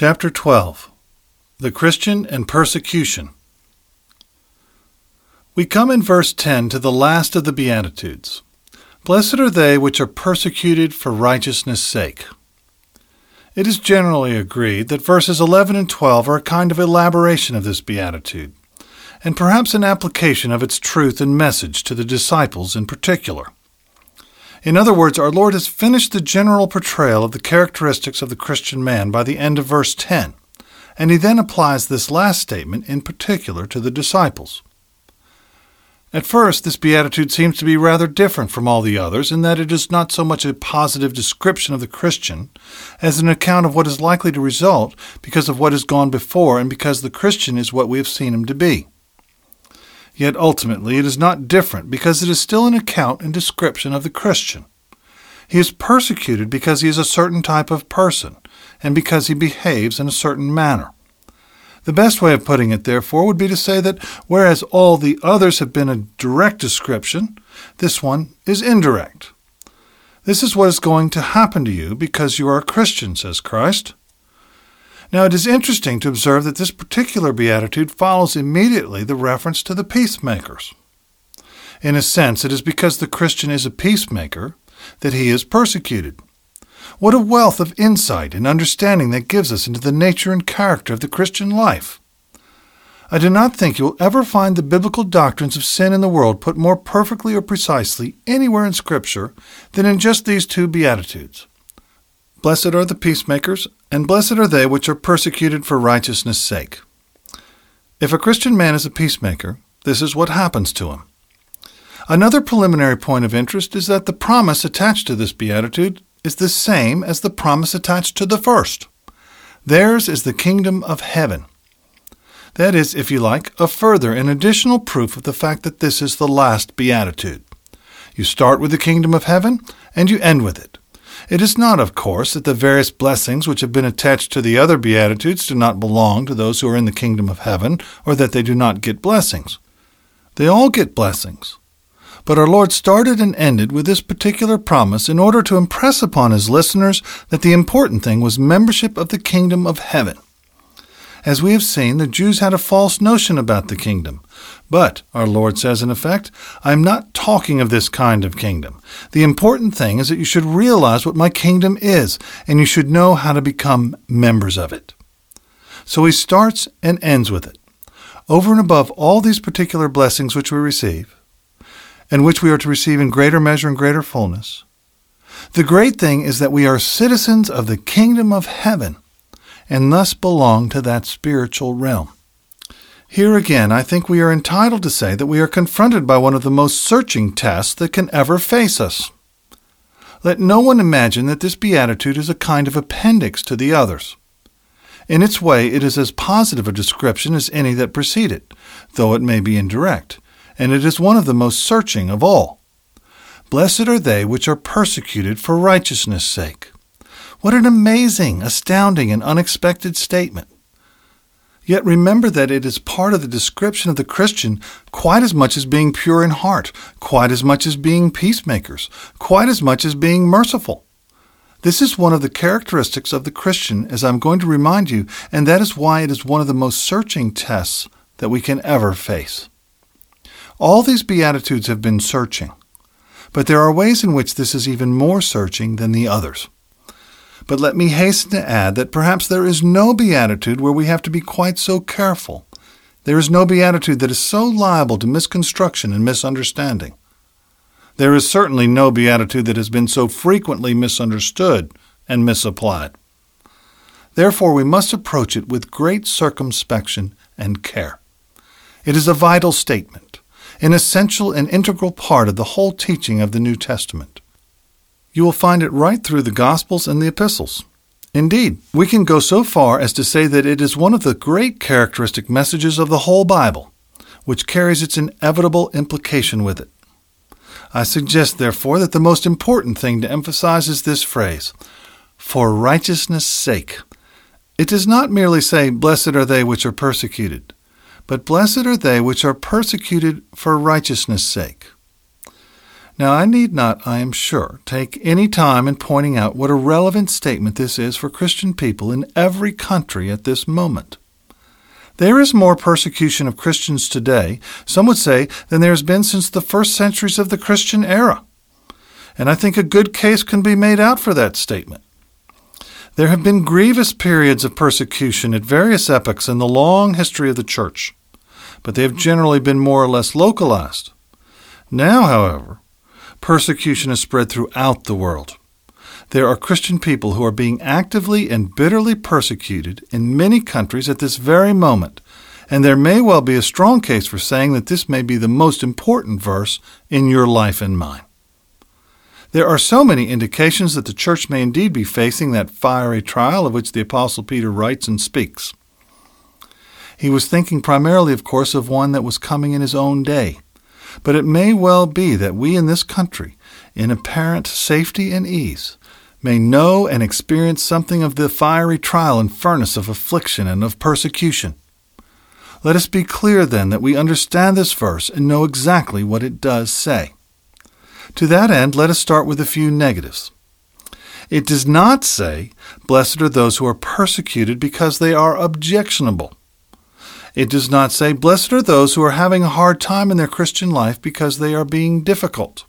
Chapter 12 The Christian and Persecution. We come in verse 10 to the last of the Beatitudes. Blessed are they which are persecuted for righteousness' sake. It is generally agreed that verses 11 and 12 are a kind of elaboration of this beatitude, and perhaps an application of its truth and message to the disciples in particular. In other words, our Lord has finished the general portrayal of the characteristics of the Christian man by the end of verse 10, and he then applies this last statement in particular to the disciples. At first, this beatitude seems to be rather different from all the others in that it is not so much a positive description of the Christian as an account of what is likely to result because of what has gone before and because the Christian is what we have seen him to be. Yet ultimately it is not different because it is still an account and description of the Christian. He is persecuted because he is a certain type of person and because he behaves in a certain manner. The best way of putting it, therefore, would be to say that whereas all the others have been a direct description, this one is indirect. This is what is going to happen to you because you are a Christian, says Christ. Now, it is interesting to observe that this particular beatitude follows immediately the reference to the peacemakers. In a sense, it is because the Christian is a peacemaker that he is persecuted. What a wealth of insight and understanding that gives us into the nature and character of the Christian life. I do not think you will ever find the biblical doctrines of sin in the world put more perfectly or precisely anywhere in Scripture than in just these two Beatitudes. Blessed are the peacemakers, and blessed are they which are persecuted for righteousness' sake. If a Christian man is a peacemaker, this is what happens to him. Another preliminary point of interest is that the promise attached to this beatitude is the same as the promise attached to the first. Theirs is the kingdom of heaven. That is, if you like, a further and additional proof of the fact that this is the last beatitude. You start with the kingdom of heaven, and you end with it. It is not, of course, that the various blessings which have been attached to the other beatitudes do not belong to those who are in the kingdom of heaven, or that they do not get blessings. They all get blessings. But our Lord started and ended with this particular promise in order to impress upon his listeners that the important thing was membership of the kingdom of heaven. As we have seen, the Jews had a false notion about the kingdom. But, our Lord says in effect, I am not talking of this kind of kingdom. The important thing is that you should realize what my kingdom is, and you should know how to become members of it. So he starts and ends with it. Over and above all these particular blessings which we receive, and which we are to receive in greater measure and greater fullness. The great thing is that we are citizens of the kingdom of heaven and thus belong to that spiritual realm. Here again, I think we are entitled to say that we are confronted by one of the most searching tests that can ever face us. Let no one imagine that this beatitude is a kind of appendix to the others. In its way, it is as positive a description as any that precede it, though it may be indirect and it is one of the most searching of all. Blessed are they which are persecuted for righteousness' sake. What an amazing, astounding, and unexpected statement. Yet remember that it is part of the description of the Christian quite as much as being pure in heart, quite as much as being peacemakers, quite as much as being merciful. This is one of the characteristics of the Christian, as I'm going to remind you, and that is why it is one of the most searching tests that we can ever face. All these Beatitudes have been searching, but there are ways in which this is even more searching than the others. But let me hasten to add that perhaps there is no beatitude where we have to be quite so careful. There is no beatitude that is so liable to misconstruction and misunderstanding. There is certainly no beatitude that has been so frequently misunderstood and misapplied. Therefore, we must approach it with great circumspection and care. It is a vital statement an essential and integral part of the whole teaching of the New Testament. You will find it right through the Gospels and the Epistles. Indeed, we can go so far as to say that it is one of the great characteristic messages of the whole Bible, which carries its inevitable implication with it. I suggest, therefore, that the most important thing to emphasize is this phrase, for righteousness' sake. It does not merely say, Blessed are they which are persecuted. But blessed are they which are persecuted for righteousness' sake. Now, I need not, I am sure, take any time in pointing out what a relevant statement this is for Christian people in every country at this moment. There is more persecution of Christians today, some would say, than there has been since the first centuries of the Christian era. And I think a good case can be made out for that statement. There have been grievous periods of persecution at various epochs in the long history of the Church, but they have generally been more or less localized. Now, however, persecution is spread throughout the world. There are Christian people who are being actively and bitterly persecuted in many countries at this very moment, and there may well be a strong case for saying that this may be the most important verse in your life and mine. There are so many indications that the church may indeed be facing that fiery trial of which the Apostle Peter writes and speaks. He was thinking primarily, of course, of one that was coming in his own day. But it may well be that we in this country, in apparent safety and ease, may know and experience something of the fiery trial and furnace of affliction and of persecution. Let us be clear then that we understand this verse and know exactly what it does say. To that end, let us start with a few negatives. It does not say, Blessed are those who are persecuted because they are objectionable. It does not say, Blessed are those who are having a hard time in their Christian life because they are being difficult.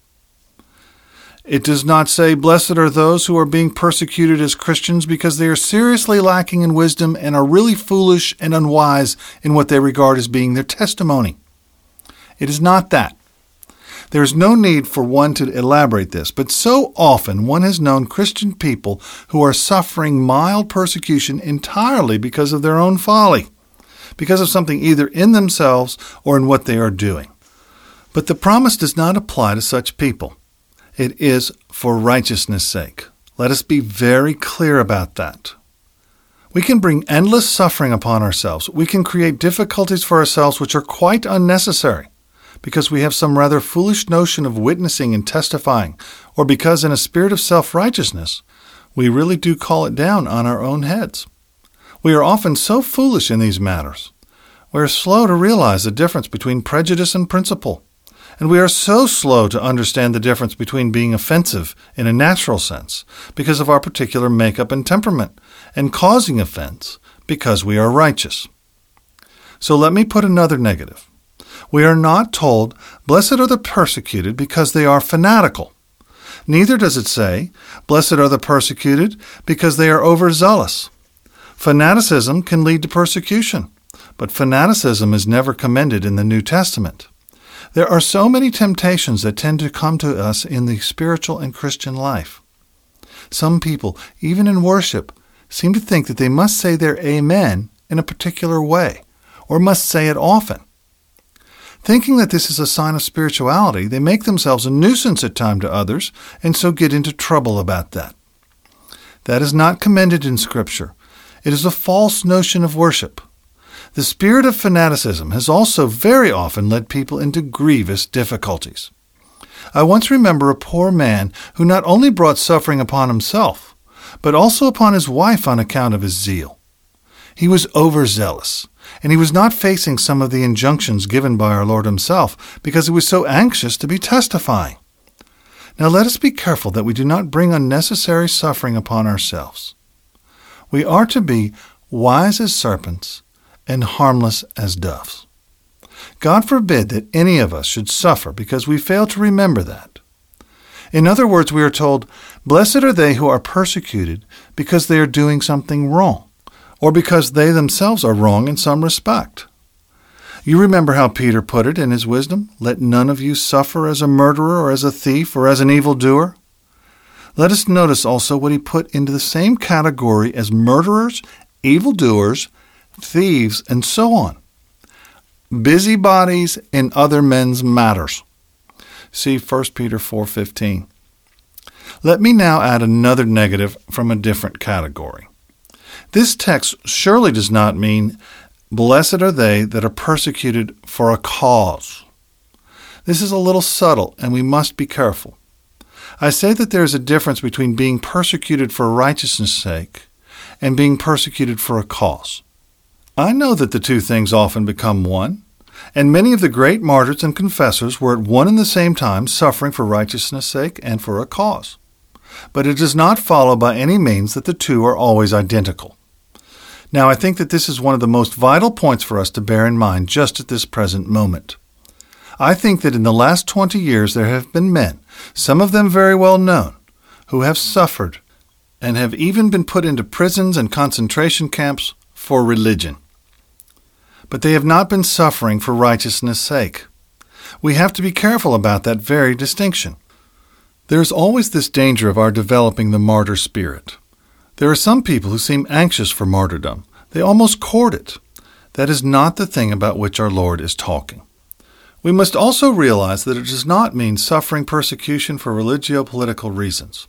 It does not say, Blessed are those who are being persecuted as Christians because they are seriously lacking in wisdom and are really foolish and unwise in what they regard as being their testimony. It is not that. There is no need for one to elaborate this, but so often one has known Christian people who are suffering mild persecution entirely because of their own folly because of something either in themselves or in what they are doing. But the promise does not apply to such people. It is for righteousness' sake. Let us be very clear about that. We can bring endless suffering upon ourselves. We can create difficulties for ourselves which are quite unnecessary because we have some rather foolish notion of witnessing and testifying, or because in a spirit of self righteousness we really do call it down on our own heads. We are often so foolish in these matters. We are slow to realize the difference between prejudice and principle. And we are so slow to understand the difference between being offensive in a natural sense because of our particular makeup and temperament, and causing offense because we are righteous. So let me put another negative. We are not told, Blessed are the persecuted because they are fanatical. Neither does it say, Blessed are the persecuted because they are overzealous. Fanaticism can lead to persecution, but fanaticism is never commended in the New Testament. There are so many temptations that tend to come to us in the spiritual and Christian life. Some people, even in worship, seem to think that they must say their Amen in a particular way, or must say it often. Thinking that this is a sign of spirituality, they make themselves a nuisance at times to others, and so get into trouble about that. That is not commended in Scripture, it is a false notion of worship. The spirit of fanaticism has also very often led people into grievous difficulties. I once remember a poor man who not only brought suffering upon himself, but also upon his wife on account of his zeal. He was overzealous, and he was not facing some of the injunctions given by our Lord himself because he was so anxious to be testifying. Now let us be careful that we do not bring unnecessary suffering upon ourselves. We are to be wise as serpents and harmless as doves. God forbid that any of us should suffer because we fail to remember that. In other words, we are told, Blessed are they who are persecuted because they are doing something wrong, or because they themselves are wrong in some respect. You remember how Peter put it in his wisdom Let none of you suffer as a murderer, or as a thief, or as an evildoer. Let us notice also what he put into the same category as murderers, evildoers, thieves, and so on. Busybodies in other men's matters. See 1 Peter 4:15. Let me now add another negative from a different category. This text surely does not mean blessed are they that are persecuted for a cause. This is a little subtle and we must be careful. I say that there is a difference between being persecuted for righteousness' sake and being persecuted for a cause. I know that the two things often become one, and many of the great martyrs and confessors were at one and the same time suffering for righteousness' sake and for a cause. But it does not follow by any means that the two are always identical. Now, I think that this is one of the most vital points for us to bear in mind just at this present moment. I think that in the last 20 years there have been men, some of them very well known, who have suffered and have even been put into prisons and concentration camps for religion. But they have not been suffering for righteousness' sake. We have to be careful about that very distinction. There is always this danger of our developing the martyr spirit. There are some people who seem anxious for martyrdom. They almost court it. That is not the thing about which our Lord is talking. We must also realize that it does not mean suffering persecution for religio political reasons.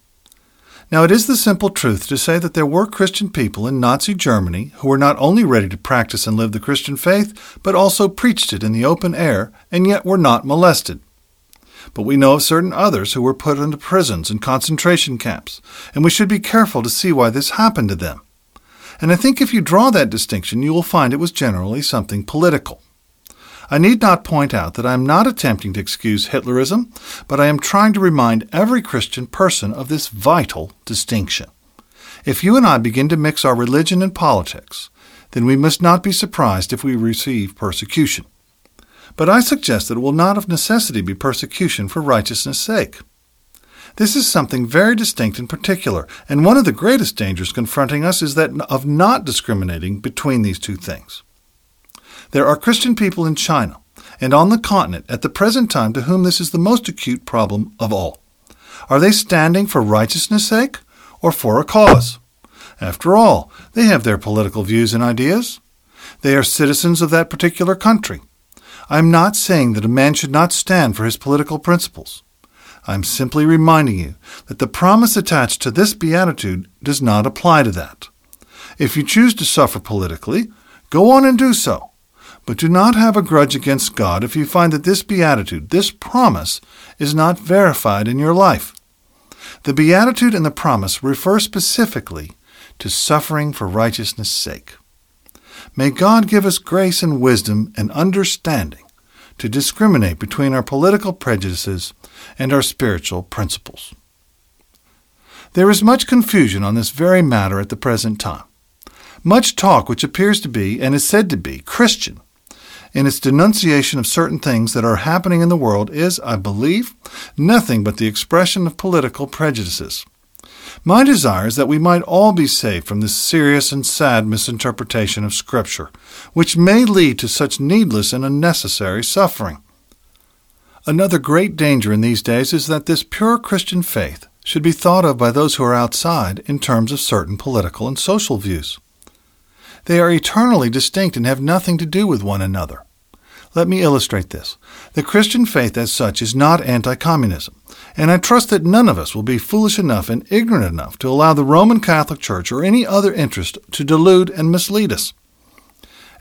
Now, it is the simple truth to say that there were Christian people in Nazi Germany who were not only ready to practice and live the Christian faith, but also preached it in the open air, and yet were not molested. But we know of certain others who were put into prisons and concentration camps, and we should be careful to see why this happened to them. And I think if you draw that distinction, you will find it was generally something political. I need not point out that I am not attempting to excuse Hitlerism, but I am trying to remind every Christian person of this vital distinction. If you and I begin to mix our religion and politics, then we must not be surprised if we receive persecution. But I suggest that it will not of necessity be persecution for righteousness' sake. This is something very distinct and particular, and one of the greatest dangers confronting us is that of not discriminating between these two things. There are Christian people in China and on the continent at the present time to whom this is the most acute problem of all. Are they standing for righteousness' sake or for a cause? After all, they have their political views and ideas. They are citizens of that particular country. I am not saying that a man should not stand for his political principles. I am simply reminding you that the promise attached to this beatitude does not apply to that. If you choose to suffer politically, go on and do so. But do not have a grudge against God if you find that this beatitude, this promise, is not verified in your life. The beatitude and the promise refer specifically to suffering for righteousness' sake. May God give us grace and wisdom and understanding to discriminate between our political prejudices and our spiritual principles. There is much confusion on this very matter at the present time. Much talk which appears to be, and is said to be, Christian in its denunciation of certain things that are happening in the world is, I believe, nothing but the expression of political prejudices. My desire is that we might all be saved from this serious and sad misinterpretation of Scripture, which may lead to such needless and unnecessary suffering. Another great danger in these days is that this pure Christian faith should be thought of by those who are outside in terms of certain political and social views. They are eternally distinct and have nothing to do with one another. Let me illustrate this. The Christian faith as such is not anti communism, and I trust that none of us will be foolish enough and ignorant enough to allow the Roman Catholic Church or any other interest to delude and mislead us.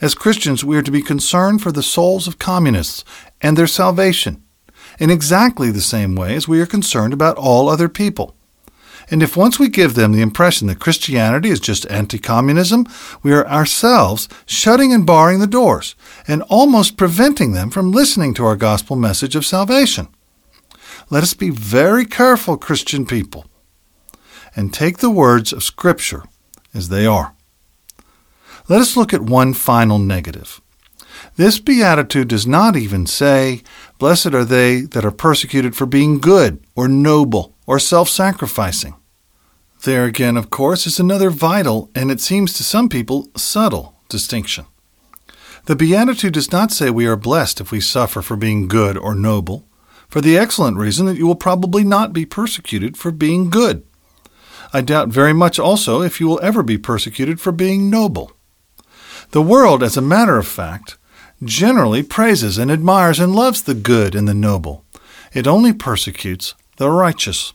As Christians, we are to be concerned for the souls of communists and their salvation, in exactly the same way as we are concerned about all other people. And if once we give them the impression that Christianity is just anti communism, we are ourselves shutting and barring the doors and almost preventing them from listening to our gospel message of salvation. Let us be very careful, Christian people, and take the words of Scripture as they are. Let us look at one final negative. This beatitude does not even say, Blessed are they that are persecuted for being good, or noble, or self sacrificing. There again, of course, is another vital, and it seems to some people subtle, distinction. The Beatitude does not say we are blessed if we suffer for being good or noble, for the excellent reason that you will probably not be persecuted for being good. I doubt very much also if you will ever be persecuted for being noble. The world, as a matter of fact, generally praises and admires and loves the good and the noble. It only persecutes the righteous.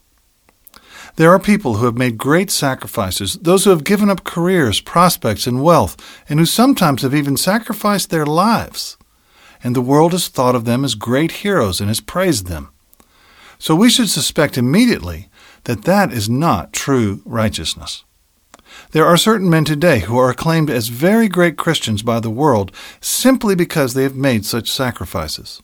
There are people who have made great sacrifices, those who have given up careers, prospects, and wealth, and who sometimes have even sacrificed their lives. And the world has thought of them as great heroes and has praised them. So we should suspect immediately that that is not true righteousness. There are certain men today who are acclaimed as very great Christians by the world simply because they have made such sacrifices.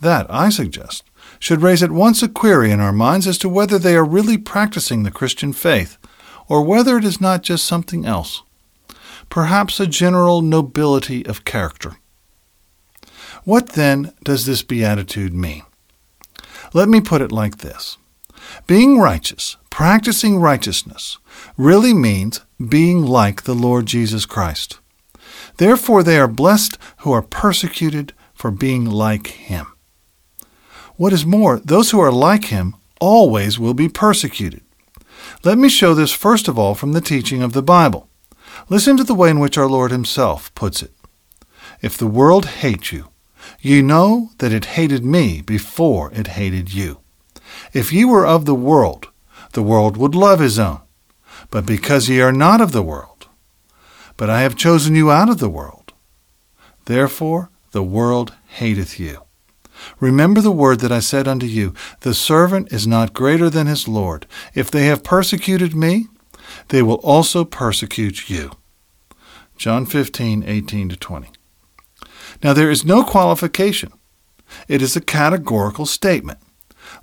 That, I suggest, should raise at once a query in our minds as to whether they are really practicing the Christian faith, or whether it is not just something else. Perhaps a general nobility of character. What then does this beatitude mean? Let me put it like this Being righteous, practicing righteousness, really means being like the Lord Jesus Christ. Therefore, they are blessed who are persecuted for being like him. What is more, those who are like him always will be persecuted. Let me show this first of all from the teaching of the Bible. Listen to the way in which our Lord himself puts it. If the world hate you, ye know that it hated me before it hated you. If ye were of the world, the world would love his own. But because ye are not of the world, but I have chosen you out of the world, therefore the world hateth you. Remember the word that I said unto you, The servant is not greater than his Lord. If they have persecuted me, they will also persecute you. John 15, 18 to 20. Now there is no qualification. It is a categorical statement.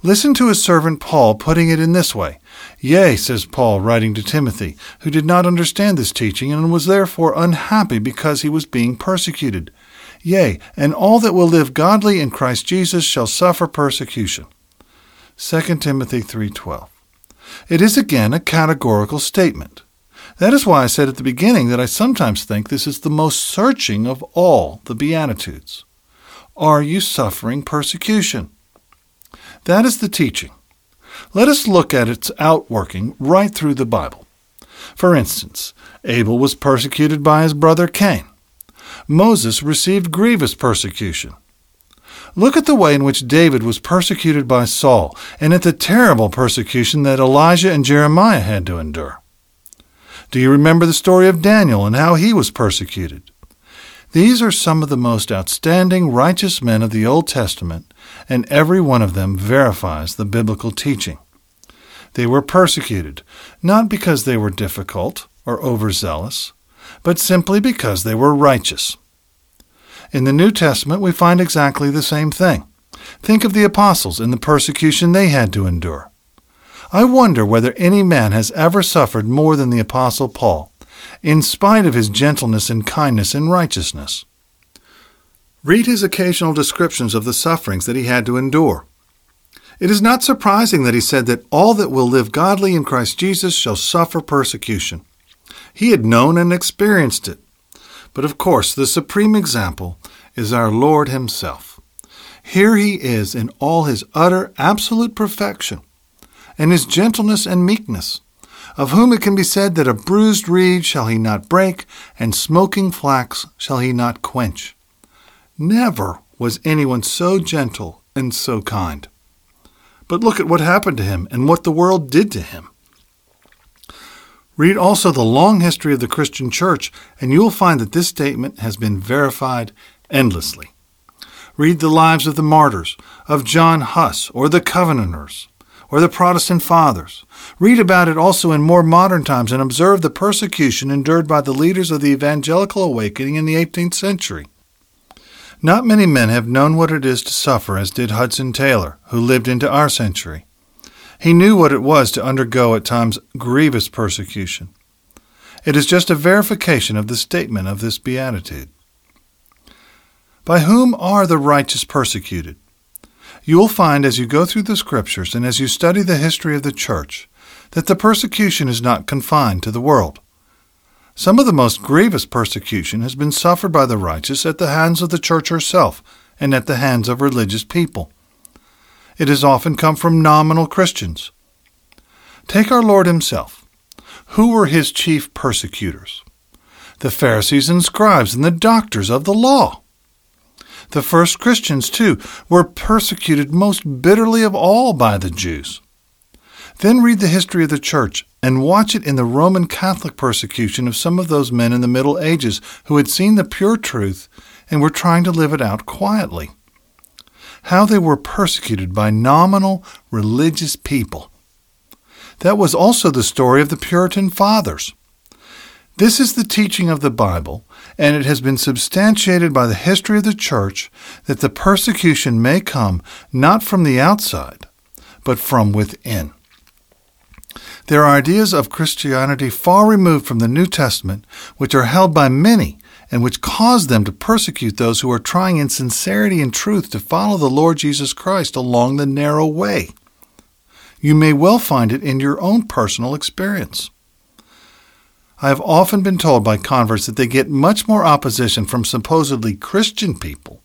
Listen to his servant Paul putting it in this way. Yea, says Paul, writing to Timothy, who did not understand this teaching and was therefore unhappy because he was being persecuted. Yea, and all that will live godly in Christ Jesus shall suffer persecution. 2 Timothy 3:12. It is again a categorical statement. That is why I said at the beginning that I sometimes think this is the most searching of all the Beatitudes. Are you suffering persecution? That is the teaching. Let us look at its outworking right through the Bible. For instance, Abel was persecuted by his brother Cain. Moses received grievous persecution. Look at the way in which David was persecuted by Saul, and at the terrible persecution that Elijah and Jeremiah had to endure. Do you remember the story of Daniel and how he was persecuted? These are some of the most outstanding righteous men of the Old Testament, and every one of them verifies the biblical teaching. They were persecuted, not because they were difficult or overzealous, but simply because they were righteous. In the New Testament, we find exactly the same thing. Think of the apostles and the persecution they had to endure. I wonder whether any man has ever suffered more than the apostle Paul, in spite of his gentleness and kindness and righteousness. Read his occasional descriptions of the sufferings that he had to endure. It is not surprising that he said that all that will live godly in Christ Jesus shall suffer persecution. He had known and experienced it. But of course, the supreme example is our Lord Himself. Here He is in all His utter, absolute perfection, and His gentleness and meekness, of whom it can be said that a bruised reed shall He not break, and smoking flax shall He not quench. Never was anyone so gentle and so kind. But look at what happened to him and what the world did to him. Read also the long history of the Christian church, and you will find that this statement has been verified endlessly. Read the lives of the martyrs, of John Huss, or the Covenanters, or the Protestant fathers. Read about it also in more modern times and observe the persecution endured by the leaders of the evangelical awakening in the 18th century. Not many men have known what it is to suffer as did Hudson Taylor, who lived into our century. He knew what it was to undergo at times grievous persecution. It is just a verification of the statement of this beatitude. By whom are the righteous persecuted? You will find as you go through the Scriptures and as you study the history of the Church that the persecution is not confined to the world. Some of the most grievous persecution has been suffered by the righteous at the hands of the Church herself and at the hands of religious people. It has often come from nominal Christians. Take our Lord himself. Who were his chief persecutors? The Pharisees and scribes and the doctors of the law. The first Christians, too, were persecuted most bitterly of all by the Jews. Then read the history of the church and watch it in the Roman Catholic persecution of some of those men in the Middle Ages who had seen the pure truth and were trying to live it out quietly how they were persecuted by nominal religious people. That was also the story of the Puritan Fathers. This is the teaching of the Bible, and it has been substantiated by the history of the church that the persecution may come not from the outside, but from within. There are ideas of Christianity far removed from the New Testament which are held by many and which cause them to persecute those who are trying in sincerity and truth to follow the Lord Jesus Christ along the narrow way. You may well find it in your own personal experience. I have often been told by converts that they get much more opposition from supposedly Christian people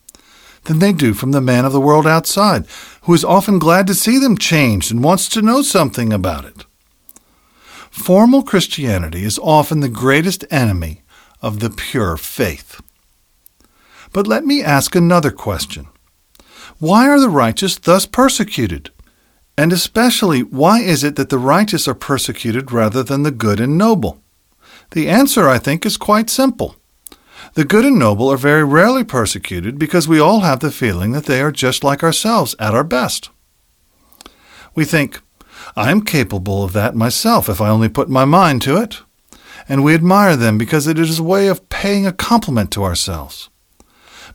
than they do from the man of the world outside, who is often glad to see them changed and wants to know something about it. Formal Christianity is often the greatest enemy of the pure faith. But let me ask another question. Why are the righteous thus persecuted? And especially, why is it that the righteous are persecuted rather than the good and noble? The answer, I think, is quite simple. The good and noble are very rarely persecuted because we all have the feeling that they are just like ourselves at our best. We think, I am capable of that myself if I only put my mind to it. And we admire them because it is a way of paying a compliment to ourselves.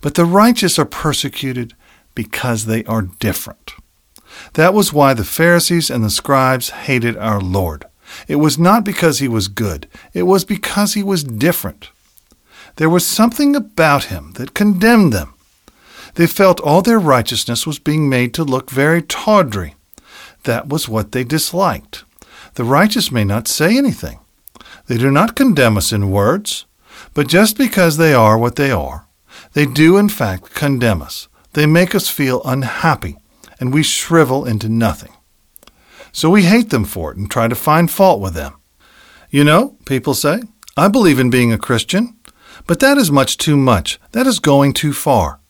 But the righteous are persecuted because they are different. That was why the Pharisees and the scribes hated our Lord. It was not because he was good, it was because he was different. There was something about him that condemned them. They felt all their righteousness was being made to look very tawdry, that was what they disliked. The righteous may not say anything. They do not condemn us in words, but just because they are what they are, they do in fact condemn us. They make us feel unhappy, and we shrivel into nothing. So we hate them for it and try to find fault with them. You know, people say, I believe in being a Christian, but that is much too much. That is going too far.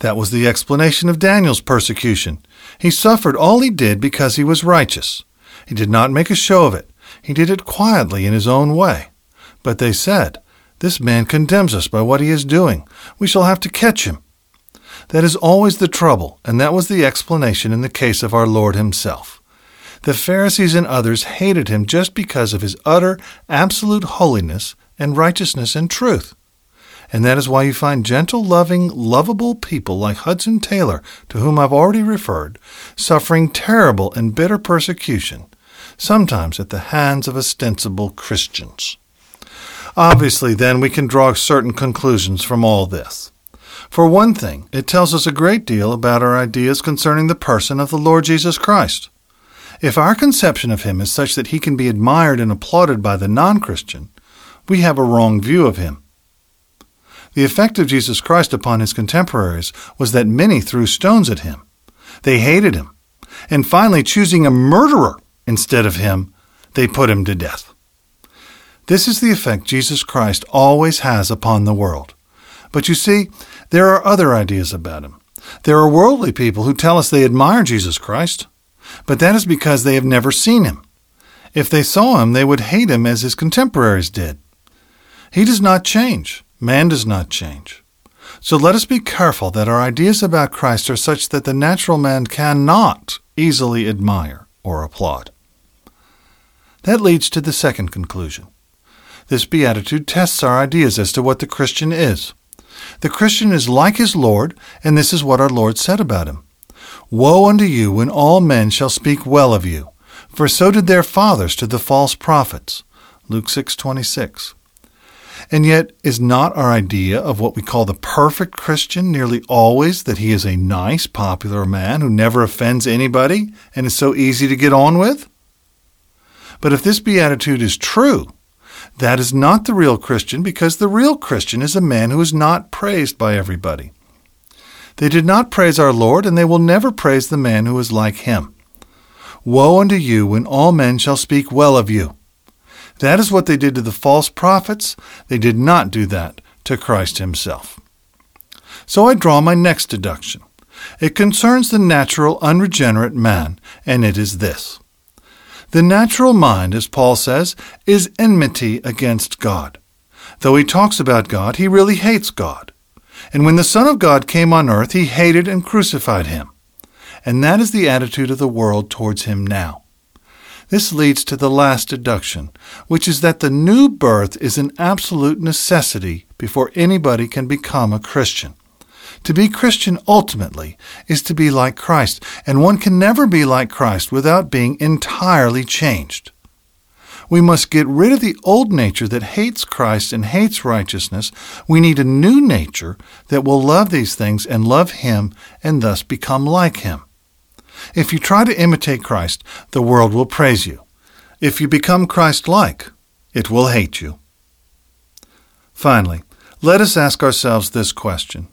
That was the explanation of Daniel's persecution. He suffered all he did because he was righteous. He did not make a show of it. He did it quietly in his own way. But they said, This man condemns us by what he is doing. We shall have to catch him. That is always the trouble, and that was the explanation in the case of our Lord himself. The Pharisees and others hated him just because of his utter, absolute holiness and righteousness and truth. And that is why you find gentle, loving, lovable people like Hudson Taylor, to whom I've already referred, suffering terrible and bitter persecution, sometimes at the hands of ostensible Christians. Obviously, then, we can draw certain conclusions from all this. For one thing, it tells us a great deal about our ideas concerning the person of the Lord Jesus Christ. If our conception of him is such that he can be admired and applauded by the non Christian, we have a wrong view of him. The effect of Jesus Christ upon his contemporaries was that many threw stones at him. They hated him. And finally, choosing a murderer instead of him, they put him to death. This is the effect Jesus Christ always has upon the world. But you see, there are other ideas about him. There are worldly people who tell us they admire Jesus Christ, but that is because they have never seen him. If they saw him, they would hate him as his contemporaries did. He does not change. Man does not change. So let us be careful that our ideas about Christ are such that the natural man cannot easily admire or applaud. That leads to the second conclusion. This beatitude tests our ideas as to what the Christian is. The Christian is like his Lord, and this is what our Lord said about him. Woe unto you when all men shall speak well of you, for so did their fathers to the false prophets. Luke 6:26. And yet, is not our idea of what we call the perfect Christian nearly always that he is a nice, popular man who never offends anybody and is so easy to get on with? But if this beatitude is true, that is not the real Christian because the real Christian is a man who is not praised by everybody. They did not praise our Lord, and they will never praise the man who is like him. Woe unto you when all men shall speak well of you. That is what they did to the false prophets. They did not do that to Christ himself. So I draw my next deduction. It concerns the natural, unregenerate man, and it is this. The natural mind, as Paul says, is enmity against God. Though he talks about God, he really hates God. And when the Son of God came on earth, he hated and crucified him. And that is the attitude of the world towards him now. This leads to the last deduction, which is that the new birth is an absolute necessity before anybody can become a Christian. To be Christian ultimately is to be like Christ, and one can never be like Christ without being entirely changed. We must get rid of the old nature that hates Christ and hates righteousness. We need a new nature that will love these things and love Him and thus become like Him. If you try to imitate Christ, the world will praise you. If you become Christ like, it will hate you. Finally, let us ask ourselves this question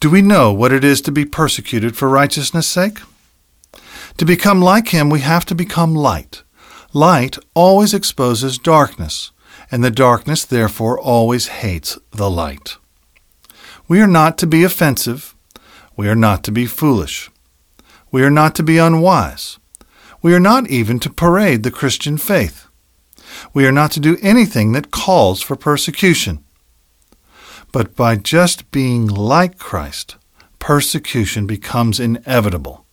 Do we know what it is to be persecuted for righteousness' sake? To become like Him, we have to become light. Light always exposes darkness, and the darkness therefore always hates the light. We are not to be offensive. We are not to be foolish. We are not to be unwise. We are not even to parade the Christian faith. We are not to do anything that calls for persecution. But by just being like Christ, persecution becomes inevitable.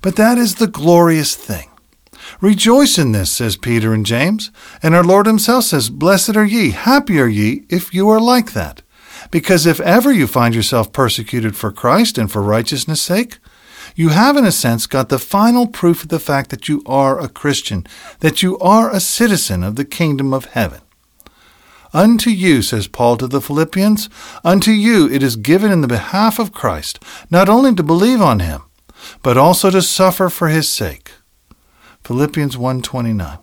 But that is the glorious thing. Rejoice in this, says Peter and James, and our Lord himself says, Blessed are ye, happy are ye, if you are like that. Because if ever you find yourself persecuted for Christ and for righteousness' sake, you have, in a sense, got the final proof of the fact that you are a Christian, that you are a citizen of the kingdom of heaven. Unto you, says Paul to the Philippians, unto you it is given in the behalf of Christ, not only to believe on him, but also to suffer for his sake. Philippians 1:29.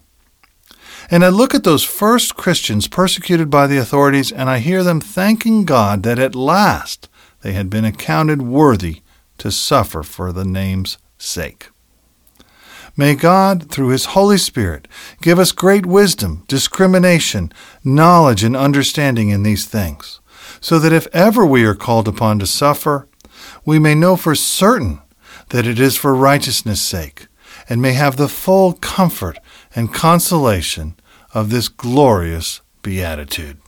And I look at those first Christians persecuted by the authorities and I hear them thanking God that at last they had been accounted worthy to suffer for the name's sake. May God, through His Holy Spirit, give us great wisdom, discrimination, knowledge, and understanding in these things, so that if ever we are called upon to suffer, we may know for certain that it is for righteousness' sake, and may have the full comfort and consolation of this glorious beatitude.